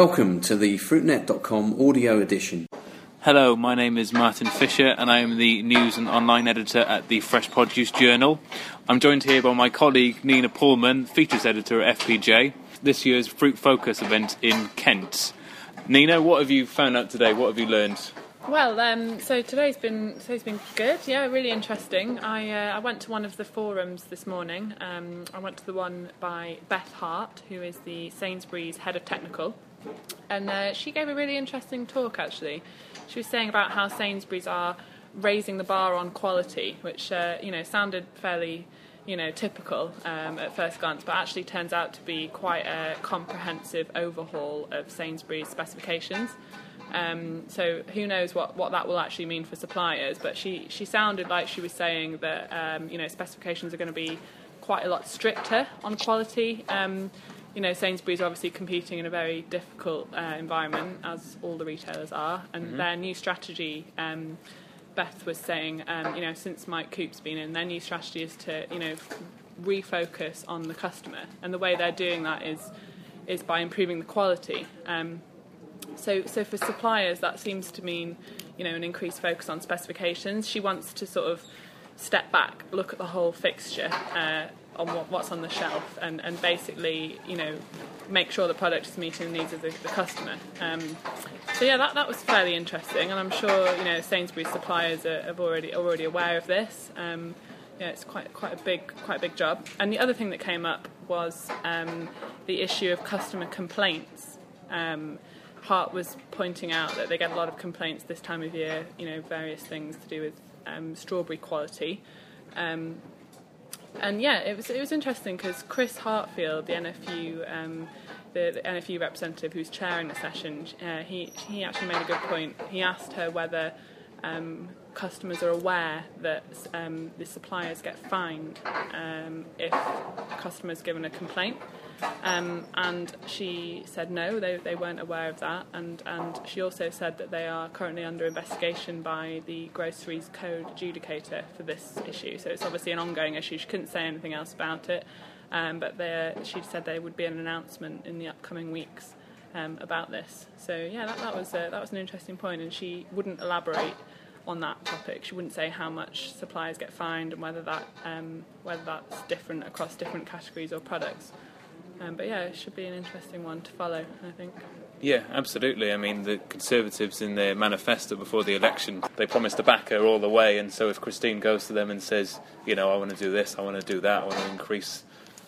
Welcome to the fruitnet.com audio edition. Hello, my name is Martyn Fisher and I am the news and online editor at the Fresh Produce Journal. I'm joined here by my colleague Nina Pullman, features editor at FPJ, this year's Fruit Focus event in Kent. Nina, what have you found out today? What have you learned? Well, um, so today's been today's been good. Yeah, really interesting. I uh, I went to one of the forums this morning. Um, I went to the one by Beth Hart, who is the Sainsbury's head of technical, and uh, she gave a really interesting talk. Actually, she was saying about how Sainsbury's are raising the bar on quality, which uh, you know sounded fairly you know typical um, at first glance, but actually turns out to be quite a comprehensive overhaul of Sainsbury's specifications. Um, so who knows what, what that will actually mean for suppliers? But she, she sounded like she was saying that um, you know specifications are going to be quite a lot stricter on quality. Um, you know, Sainsbury's are obviously competing in a very difficult uh, environment, as all the retailers are, and mm-hmm. their new strategy. Um, Beth was saying, um, you know, since Mike Coupe's been in, their new strategy is to, you know, refocus on the customer, and the way they're doing that is is by improving the quality. Um, so, so for suppliers, that seems to mean, you know, an increased focus on specifications. She wants to sort of step back, look at the whole fixture uh, on what, what's on the shelf, and, and basically, you know, make sure the product is meeting the needs of the, the customer. Um, so yeah, that, that was fairly interesting, and I'm sure you know Sainsbury's suppliers are, already already aware of this. Um, yeah, it's quite quite a big quite a big job. And the other thing that came up was um, the issue of customer complaints. Um, Hart was pointing out that they get a lot of complaints this time of year, you know, various things to do with um, strawberry quality. Um, and yeah, it was it was interesting because Chris Hartfield, the NFU, um, the, the, NFU representative who's chairing the session, uh, he he actually made a good point. He asked her whether um, customers are aware that um, the suppliers get fined um, if customers given a complaint. Um, and she said no, they, they weren't aware of that. And, and she also said that they are currently under investigation by the Groceries Code adjudicator for this issue. So it's obviously an ongoing issue. She couldn't say anything else about it, um, but she said there would be an announcement in the upcoming weeks um, about this. So yeah, that, that was a, that was an interesting point, and she wouldn't elaborate on that topic. She wouldn't say how much suppliers get fined and whether that um, whether that's different across different categories or products. Um, but yeah, it should be an interesting one to follow, I think. Yeah, absolutely. I mean, the Conservatives in their manifesto before the election, they promised to back her all the way. And so if Christine goes to them and says, you know, I want to do this, I want to do that, I want to increase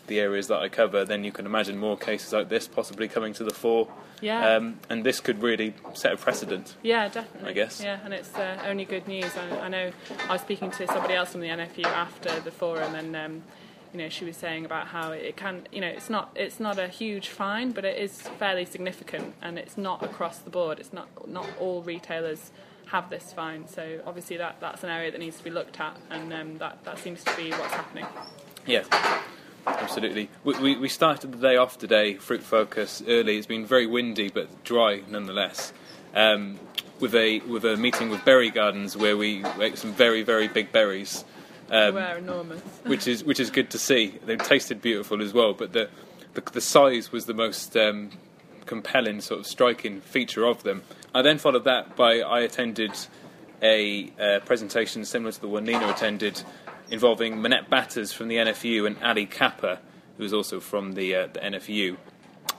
the areas that I cover, then you can imagine more cases like this possibly coming to the fore. Yeah. Um, and this could really set a precedent. Yeah, definitely. I guess. Yeah, and it's uh, only good news. I, I, know I was speaking to somebody else from the NFU after the forum, and um, you know, she was saying about how it can, you know, it's not it's not a huge fine, but it is fairly significant, and it's not across the board. It's not not all retailers have this fine. So obviously that that's an area that needs to be looked at, and um, that that seems to be what's happening. Yeah. Absolutely. We, we, we started the day off today, Fruit Focus, early. It's been very windy but dry nonetheless. Um, with a with a meeting with Berry Gardens where we ate some very very big berries um, they were enormous. which is which is good to see. They tasted beautiful as well, but the the, the size was the most um, compelling, sort of striking feature of them. I then followed that by I attended a uh, presentation similar to the one Nina attended, involving Minette Batters from the NFU and Ali Capper, who was also from the uh, the NFU.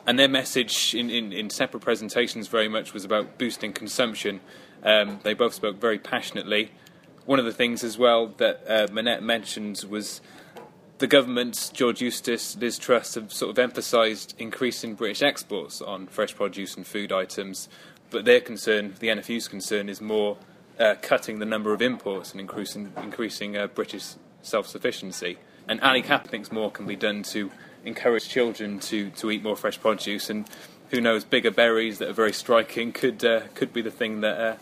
And their message in, in, in, separate presentations very much was about boosting consumption. Um, they both spoke very passionately one of the things as well that uh, Minette mentioned was the government, George Eustice, Liz Truss, have sort of emphasised increasing British exports on fresh produce and food items, but their concern, the NFU's concern, is more uh, cutting the number of imports and increasing, increasing uh, British self sufficiency. And Ali Cap thinks more can be done to encourage children to, to eat more fresh produce, and who knows, bigger berries that are very striking could uh, could be the thing that uh,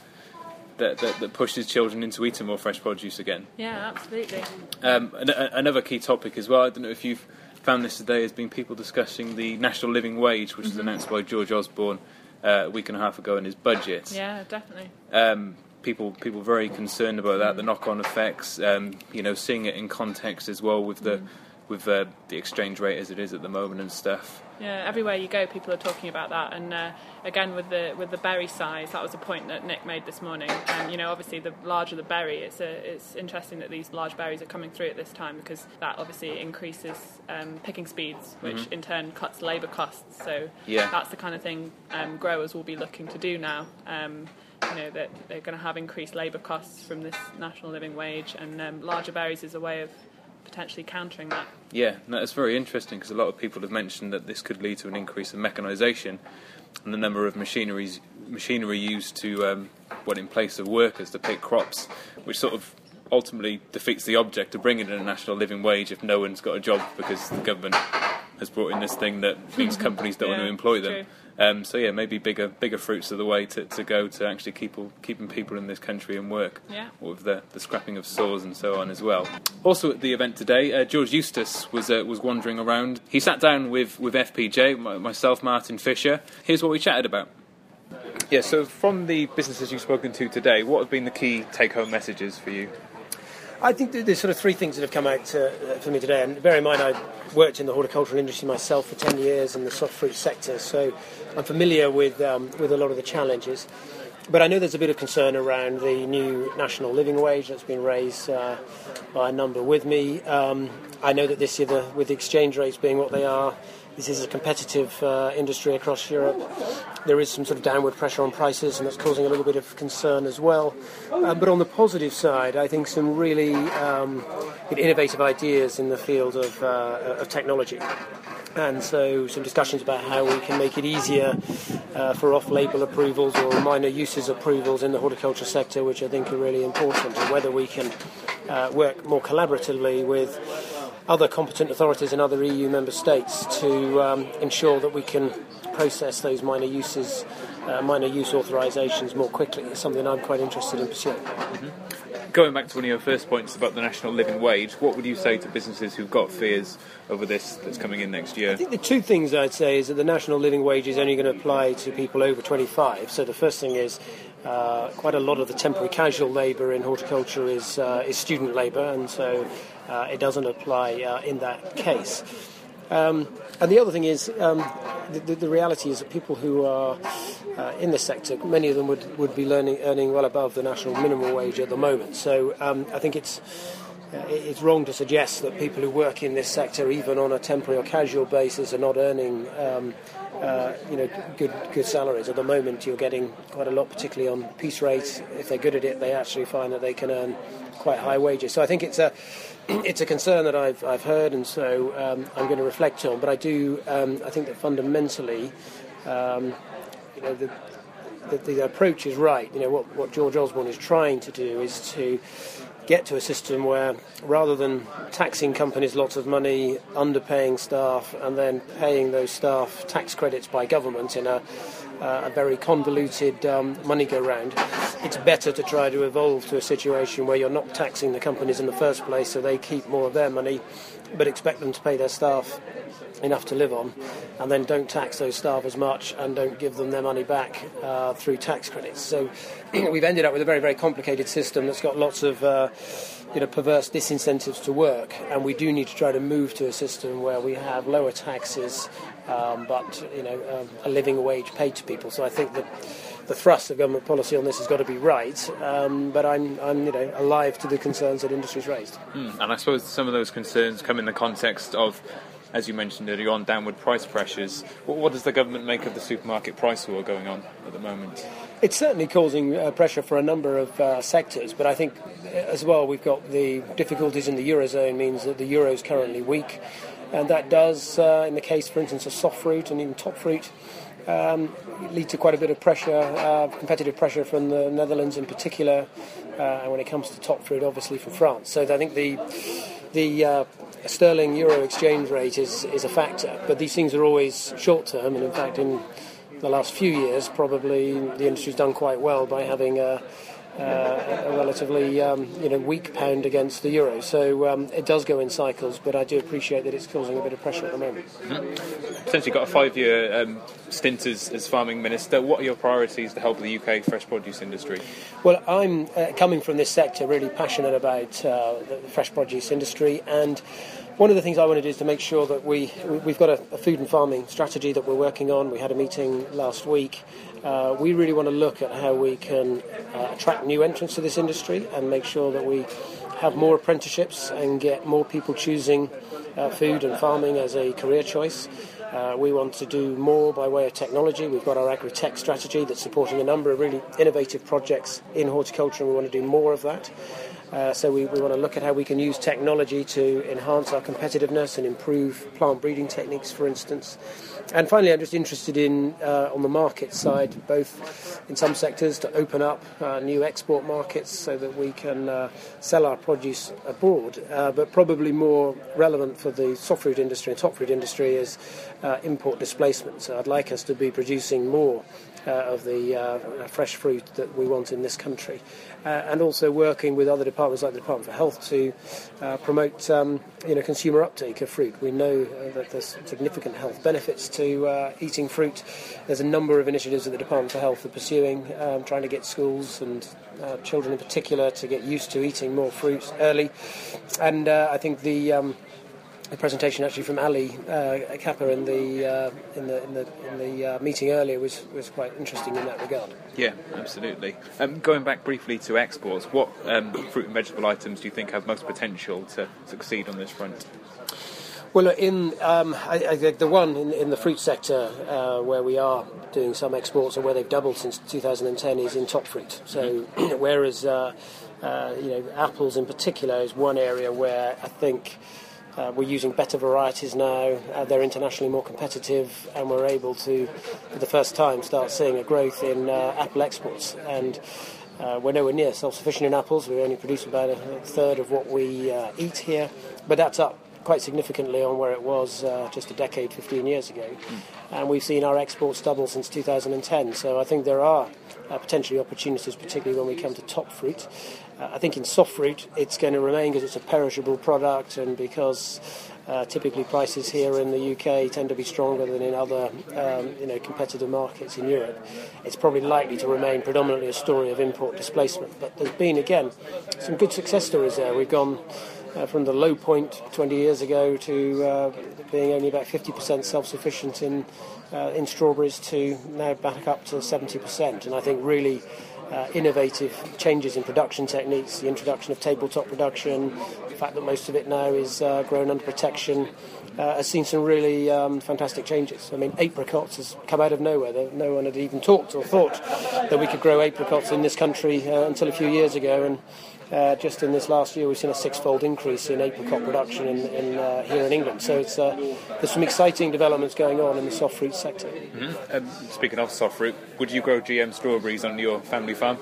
that, that, that, pushes children into eating more fresh produce again. Yeah, absolutely. Um, an, a, another key topic as well, I don't know if you've found this today, has been people discussing the national living wage, which mm-hmm. was announced by George Osborne uh, a week and a half ago in his budget. Yeah, definitely. Um, people people very concerned about that, mm. the knock-on effects. Um, you know, seeing it in context as well with the. Mm with uh, the exchange rate as it is at the moment and stuff. Yeah, everywhere you go, people are talking about that. And uh, again, with the with the berry size, that was a point that Nick made this morning. And you know, obviously, the larger the berry, it's a, it's interesting that these large berries are coming through at this time because that obviously increases um, picking speeds, which mm-hmm. in turn cuts labour costs. So yeah. that's the kind of thing um, growers will be looking to do now. Um, you know that they're going to have increased labour costs from this national living wage, and um, larger berries is a way of potentially countering that. Yeah, no, it's very interesting because a lot of people have mentioned that this could lead to an increase in mechanisation and the number of machineries machinery used to um, well in place of workers to pick crops, which sort of ultimately defeats the object of bringing in a national living wage if no one's got a job because the government has brought in this thing that means companies don't yeah, want to employ them. True. Um, so yeah, maybe bigger bigger fruits are the way to, to go to actually keep keeping people in this country and work. Yeah. With the, the scrapping of SAWS and so on as well. Also at the event today, uh, George Eustice was uh, was wandering around. He sat down with with FPJ, myself, Martyn Fisher. Here's what we chatted about. Yeah, so from the businesses you've spoken to today, what have been the key take home messages for you? I think there's sort of three things that have come out uh, for me today. And bear in mind, I worked in the horticultural industry myself for 10 years in the soft fruit sector, so I'm familiar with, um, with a lot of the challenges. But I know there's a bit of concern around the new national living wage that's been raised uh, by a number with me. Um, I know that this year, the, with the exchange rates being what they are, this is a competitive uh, industry across Europe. There is some sort of downward pressure on prices, and that's causing a little bit of concern as well. Um, but on the positive side, I think some really um, innovative ideas in the field of, uh, of technology. And so, some discussions about how we can make it easier uh, for off label approvals or minor uses approvals in the horticulture sector, which I think are really important, and whether we can uh, work more collaboratively with other competent authorities in other EU member states to um, ensure that we can process those minor uses, uh, minor use authorisations more quickly. It's something I'm quite interested in pursuing. Mm-hmm. Going back to one of your first points about the national living wage, what would you say to businesses who've got fears over this that's coming in next year? I think the two things I'd say is that the national living wage is only going to apply to people over 25. So the first thing is uh, quite a lot of the temporary casual labour in horticulture is, uh, is student labour, and so uh, it doesn't apply uh, in that case. Um, and the other thing is, um, the, the, reality is that people who are uh, in this sector, many of them would, would be learning, earning well above the national minimum wage at the moment. So um, I think it's uh, it's wrong to suggest that people who work in this sector, even on a temporary or casual basis, are not earning um, uh, you know, good good salaries. At the moment, you're getting quite a lot, particularly on piece rates. If they're good at it, they actually find that they can earn quite high wages. So I think it's a it's a concern that I've I've heard, and so um, I'm going to reflect on. But I do um, I think that fundamentally, um, you know, the, the, the approach is right. You know what what George Osborne is trying to do is to get to a system where rather than taxing companies lots of money, underpaying staff, and then paying those staff tax credits by government in a, uh, a very convoluted um, money go round, it's better to try to evolve to a situation where you're not taxing the companies in the first place so they keep more of their money but expect them to pay their staff enough to live on, and then don't tax those staff as much and don't give them their money back uh, through tax credits. So we've ended up with a very, very complicated system that's got lots of uh, you know, perverse disincentives to work, and we do need to try to move to a system where we have lower taxes, um, but you know, um, a living wage paid to people. So I think that the thrust of government policy on this has got to be right. Um, but I'm, I'm, you know, alive to the concerns that industry's raised. Mm, and I suppose some of those concerns come in the context of as you mentioned earlier on, downward price pressures. What, what, does the government make of the supermarket price war going on at the moment? It's certainly causing uh, pressure for a number of uh, sectors, but I think uh, as well we've got the difficulties in the eurozone means that the euro is currently weak, and that does, uh, in the case, for instance, of soft fruit and even top fruit, um, lead to quite a bit of pressure, uh, competitive pressure from the Netherlands in particular, uh, and when it comes to top fruit, obviously from France. So I think the the uh, sterling euro exchange rate is is a factor, but these things are always short term, and in fact, in the last few years, probably the industry's done quite well by having a uh, a relatively um, you know weak pound against the euro. So um, it does go in cycles, but I do appreciate that it's causing a bit of pressure at the moment. Mm-hmm. Potentially got a five-year um, stint as, as, farming minister. What are your priorities to help the UK fresh produce industry? Well, I'm uh, coming from this sector, really passionate about uh, the fresh produce industry and one of the things I want to do is to make sure that we, we have got a, a, food and farming strategy that we're working on. We had a meeting last week. Uh, we really want to look at how we can uh, attract new entrants to this industry and make sure that we have more apprenticeships and get more people choosing uh, food and farming as a career choice. Uh, we want to do more by way of technology. We've got our agri-tech strategy that's supporting a number of really innovative projects in horticulture, and we want to do more of that. Uh, so we, we want to look at how we can use technology to enhance our competitiveness and improve plant breeding techniques, for instance. And finally, I'm just interested in, uh, on the market side, both in some sectors to open up uh, new export markets so that we can uh, sell our produce abroad, uh, but probably more relevant for the soft fruit industry and top fruit industry is uh, import displacement. So I'd like us to be producing more uh, of the uh, fresh fruit that we want in this country. Uh, and also working with other departments like the Department for Health to uh, promote um, you know, consumer uptake of fruit. We know uh, that there's significant health benefits to uh, eating fruit. There's a number of initiatives that the Department for Health are pursuing, um, trying to get schools and children in particular to get used to eating more fruit early. And I think the um, the presentation actually from Ali uh, Capper in the uh, in the in the, in the uh, meeting earlier was, was quite interesting in that regard. Yeah, absolutely. Um, going back briefly to exports, what um, fruit and vegetable items do you think have most potential to succeed on this front? Well, in um, I, I, the one in, in the fruit sector uh, where we are doing some exports and where they've doubled since 2010 is in top fruit. So, mm-hmm. whereas uh, uh, you know apples in particular is one area where I think uh, we're using better varieties now, uh, they're internationally more competitive, and we're able to, for the first time, start seeing a growth in uh, apple exports. And uh, we're nowhere near self sufficient in apples, we only produce about a third of what we uh, eat here, but that's up quite significantly on where it was uh, just a decade, 15 years ago. Mm. And we've seen our exports double since 2010, so I think there are potentially opportunities, particularly when we come to top fruit. Uh, I think in soft fruit it's going to remain because it's a perishable product and because uh, typically prices here in the UK tend to be stronger than in other um, you know, competitive markets in Europe. It's probably likely to remain predominantly a story of import displacement. But there's been, again, some good success stories there. We've gone uh, from the low point 20 years ago to uh, being only about 50% self-sufficient in uh, in strawberries to now back up to 70%. And I think really uh, innovative changes in production techniques, the introduction of tabletop production, the fact that most of it now is uh, grown under protection, uh, has seen some really um, fantastic changes. I mean, apricots has come out of nowhere. No one had even talked or thought that we could grow apricots in this country until a few years ago. And uh, just in this last year, we've seen a six-fold increase in apricot production in, in uh, here in England. So it's, uh, there's some exciting developments going on in the soft fruit sector. Mm-hmm. Um, speaking of soft fruit, would you grow GM strawberries on your family farm?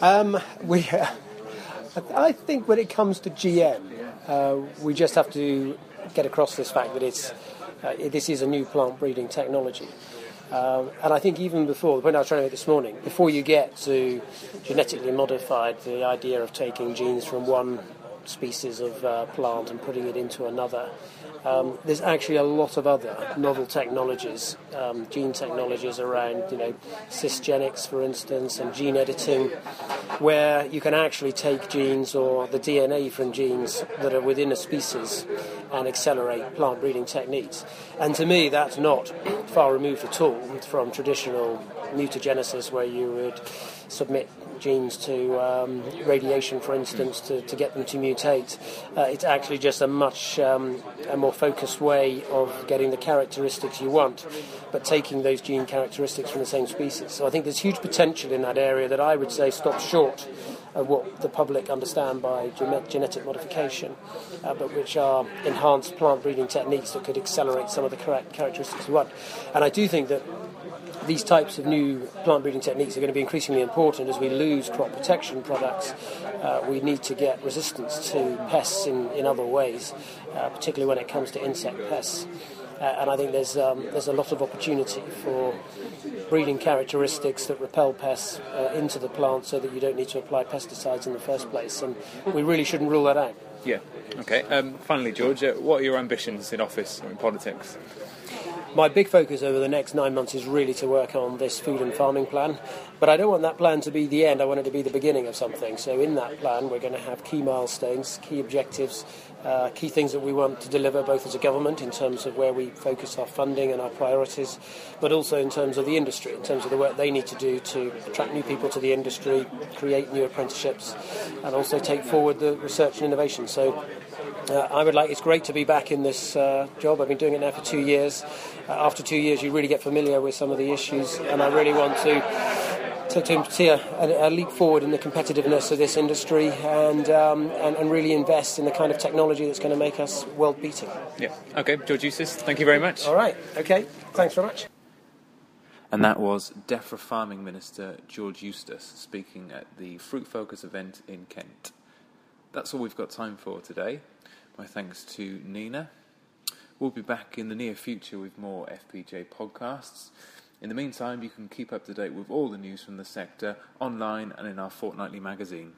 Um, we, I think when it comes to GM, uh, we just have to get across this fact that it's uh, this is a new plant breeding technology. Um, and I think even before, the point I was trying to make this morning, before you get to genetically modified, the idea of taking genes from one species of uh, plant and putting it into another, um, there's actually a lot of other novel technologies, um, gene technologies around, you know, cisgenics, for instance, and gene editing, where you can actually take genes or the DNA from genes that are within a species and accelerate plant breeding techniques. And to me, that's not far removed at all from traditional mutagenesis, where you would submit genes to um, radiation, for instance, to, to get them to mutate. Uh, it's actually just a much um, a more focused way of getting the characteristics you want, but taking those gene characteristics from the same species. So I think there's huge potential in that area that I would say stops short of what the public understand by genetic modification, uh, but which are enhanced plant breeding techniques that could accelerate some of the correct characteristics we want. And I do think that these types of new plant breeding techniques are going to be increasingly important as we lose crop protection products. Uh, we need to get resistance to pests in, in other ways, uh, particularly when it comes to insect pests. Uh, and I think there's um, there's a lot of opportunity for breeding characteristics that repel pests uh, into the plant, so that you don't need to apply pesticides in the first place. And we really shouldn't rule that out. Yeah. Okay. Um, finally, George, uh, what are your ambitions in office or in politics? My big focus over the next nine months is really to work on this food and farming plan. But I don't want that plan to be the end, I want it to be the beginning of something. So, in that plan, we're going to have key milestones, key objectives, uh, key things that we want to deliver both as a government in terms of where we focus our funding and our priorities, but also in terms of the industry, in terms of the work they need to do to attract new people to the industry, create new apprenticeships, and also take forward the research and innovation. So uh, I would like. It's great to be back in this uh, job. I've been doing it now for two years. Uh, after two years, you really get familiar with some of the issues, and I really want to to, to see a, a, leap forward in the competitiveness of this industry and, um, and, and really invest in the kind of technology that's going to make us world beating. Yeah. Okay, George Eustice, thank you very much. All right. Okay. Thanks very much. And that was DEFRA Farming Minister George Eustice speaking at the Fruit Focus event in Kent. That's all we've got time for today. My thanks to Nina. We'll be back in the near future with more FPJ podcasts. In the meantime, you can keep up to date with all the news from the sector online and in our fortnightly magazine.